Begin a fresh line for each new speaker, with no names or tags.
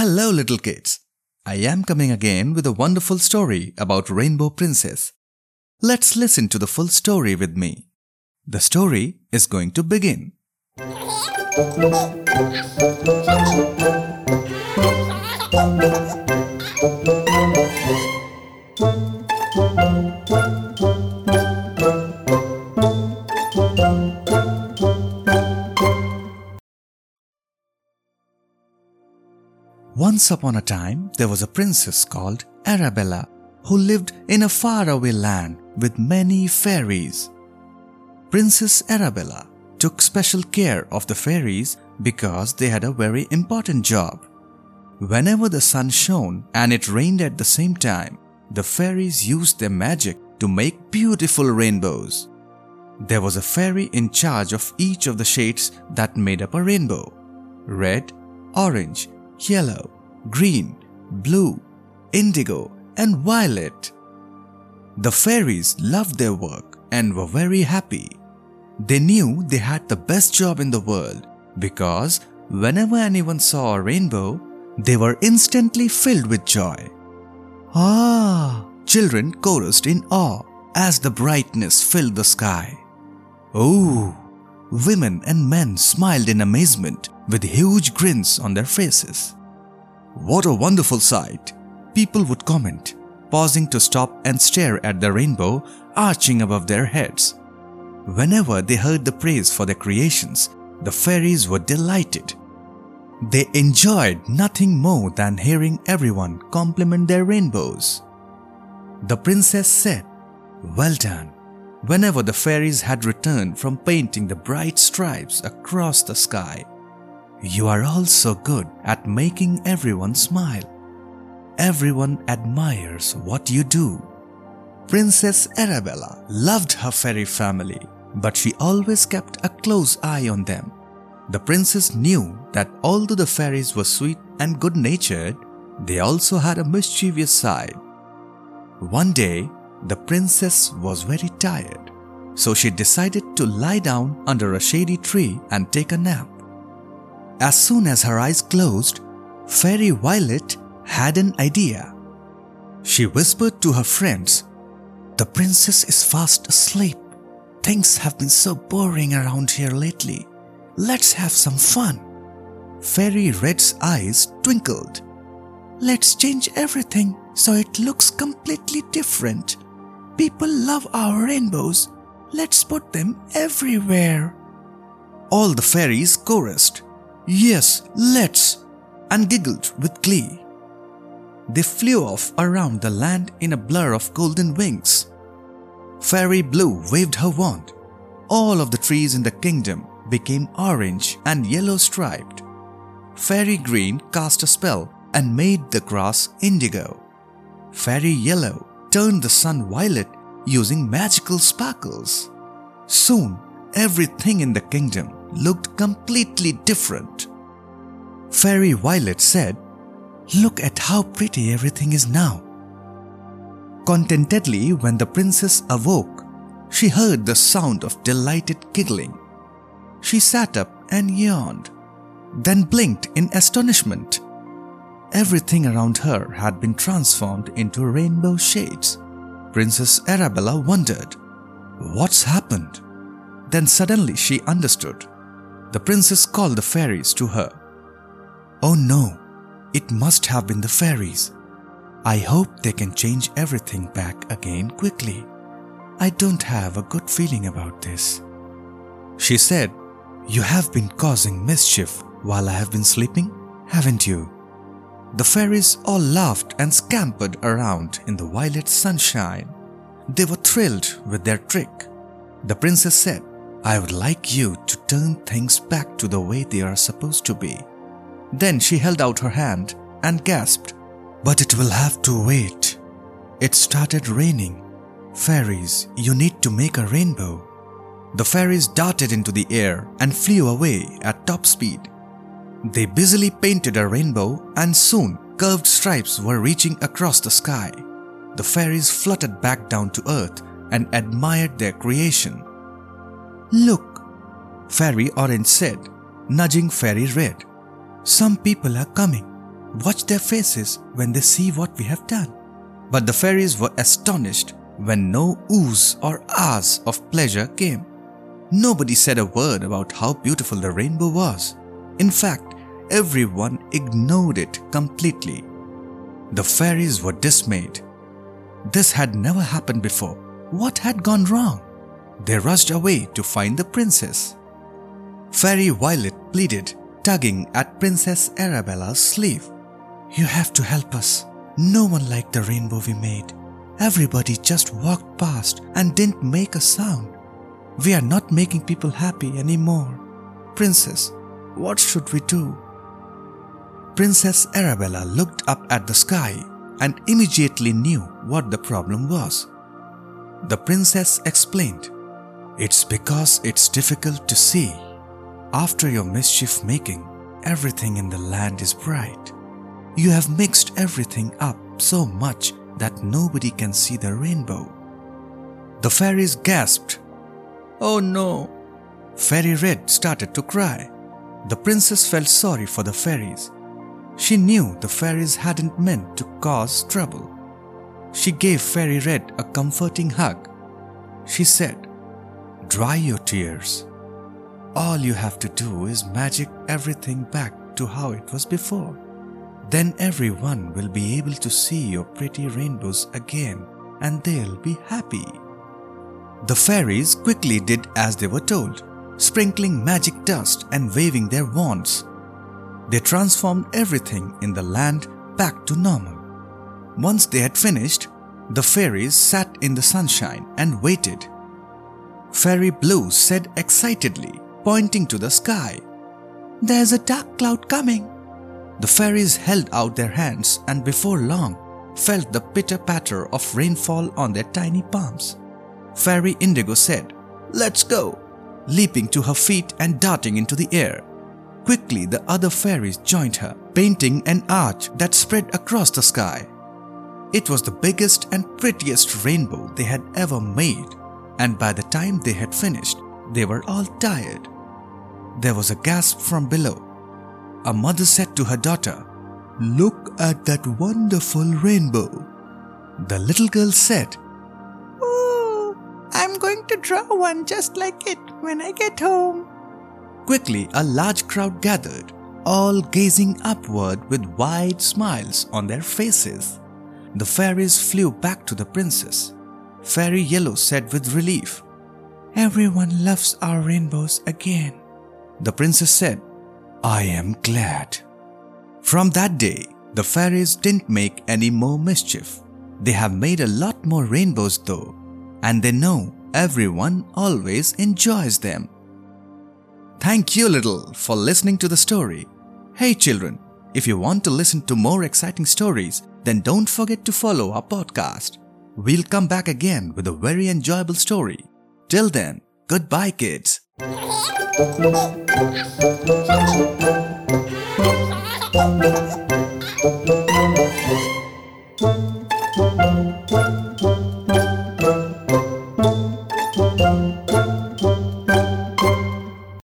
Hello, little kids. I am coming again with a wonderful story about Rainbow Princess. Let's listen to the full story with me. The story is going to begin. Once upon a time, there was a princess called Arabella who lived in a faraway land with many fairies. Princess Arabella took special care of the fairies because they had a very important job. Whenever the sun shone and it rained at the same time, the fairies used their magic to make beautiful rainbows. There was a fairy in charge of each of the shades that made up a rainbow red, orange, yellow, green, blue, indigo, and violet. The fairies loved their work and were very happy. They knew they had the best job in the world because whenever anyone saw a rainbow, they were instantly filled with joy. Ah! Children chorused in awe as the brightness filled the sky. Oh! Women and men smiled in amazement with huge grins on their faces. What a wonderful sight! People would comment, pausing to stop and stare at the rainbow arching above their heads. Whenever they heard the praise for their creations, the fairies were delighted. They enjoyed nothing more than hearing everyone compliment their rainbows. The princess said, Well done, whenever the fairies had returned from painting the bright stripes across the sky. You are also good at making everyone smile. Everyone admires what you do. Princess Arabella loved her fairy family, but she always kept a close eye on them. The princess knew that although the fairies were sweet and good natured, they also had a mischievous side. One day, the princess was very tired, so she decided to lie down under a shady tree and take a nap. As soon as her eyes closed, Fairy Violet had an idea. She whispered to her friends, The princess is fast asleep. Things have been so boring around here lately. Let's have some fun. Fairy Red's eyes twinkled. Let's change everything so it looks completely different. People love our rainbows. Let's put them everywhere. All the fairies chorused. Yes, let's, and giggled with glee. They flew off around the land in a blur of golden wings. Fairy Blue waved her wand. All of the trees in the kingdom became orange and yellow striped. Fairy Green cast a spell and made the grass indigo. Fairy Yellow turned the sun violet using magical sparkles. Soon, everything in the kingdom looked completely different. Fairy Violet said, Look at how pretty everything is now. Contentedly, when the princess awoke, she heard the sound of delighted giggling. She sat up and yawned, then blinked in astonishment. Everything around her had been transformed into rainbow shades. Princess Arabella wondered, What's happened? Then suddenly she understood. The princess called the fairies to her. Oh no, it must have been the fairies. I hope they can change everything back again quickly. I don't have a good feeling about this. She said, You have been causing mischief while I have been sleeping, haven't you? The fairies all laughed and scampered around in the violet sunshine. They were thrilled with their trick. The princess said, I would like you to turn things back to the way they are supposed to be. Then she held out her hand and gasped, But it will have to wait. It started raining. Fairies, you need to make a rainbow. The fairies darted into the air and flew away at top speed. They busily painted a rainbow and soon curved stripes were reaching across the sky. The fairies fluttered back down to earth and admired their creation. Look, Fairy Orange said, nudging Fairy Red. Some people are coming. Watch their faces when they see what we have done. But the fairies were astonished when no oohs or ahs of pleasure came. Nobody said a word about how beautiful the rainbow was. In fact, everyone ignored it completely. The fairies were dismayed. This had never happened before. What had gone wrong? They rushed away to find the princess. Fairy Violet pleaded, tugging at Princess Arabella's sleeve. You have to help us. No one liked the rainbow we made. Everybody just walked past and didn't make a sound. We are not making people happy anymore. Princess, what should we do? Princess Arabella looked up at the sky and immediately knew what the problem was. The princess explained, It's because it's difficult to see. After your mischief making, everything in the land is bright. You have mixed everything up so much that nobody can see the rainbow. The fairies gasped. Oh no! Fairy Red started to cry. The princess felt sorry for the fairies. She knew the fairies hadn't meant to cause trouble. She gave Fairy Red a comforting hug. She said, Dry your tears. All you have to do is magic everything back to how it was before. Then everyone will be able to see your pretty rainbows again and they'll be happy. The fairies quickly did as they were told, sprinkling magic dust and waving their wands. They transformed everything in the land back to normal. Once they had finished, the fairies sat in the sunshine and waited. Fairy Blue said excitedly, pointing to the sky, There's a dark cloud coming. The fairies held out their hands and before long felt the pitter patter of rainfall on their tiny palms. Fairy Indigo said, Let's go, leaping to her feet and darting into the air. Quickly, the other fairies joined her, painting an arch that spread across the sky. It was the biggest and prettiest rainbow they had ever made, and by the time they had finished, they were all tired. There was a gasp from below a mother said to her daughter, Look at that wonderful rainbow. The little girl said,
Oh, I'm going to draw one just like it when I get home.
Quickly, a large crowd gathered, all gazing upward with wide smiles on their faces. The fairies flew back to the princess. Fairy Yellow said with relief,
Everyone loves our rainbows again.
The princess said, I am glad. From that day, the fairies didn't make any more mischief. They have made a lot more rainbows though, and they know everyone always enjoys them. Thank you, Little, for listening to the story. Hey, children, if you want to listen to more exciting stories, then don't forget to follow our podcast. We'll come back again with a very enjoyable story. Till then, goodbye, kids. Thank you.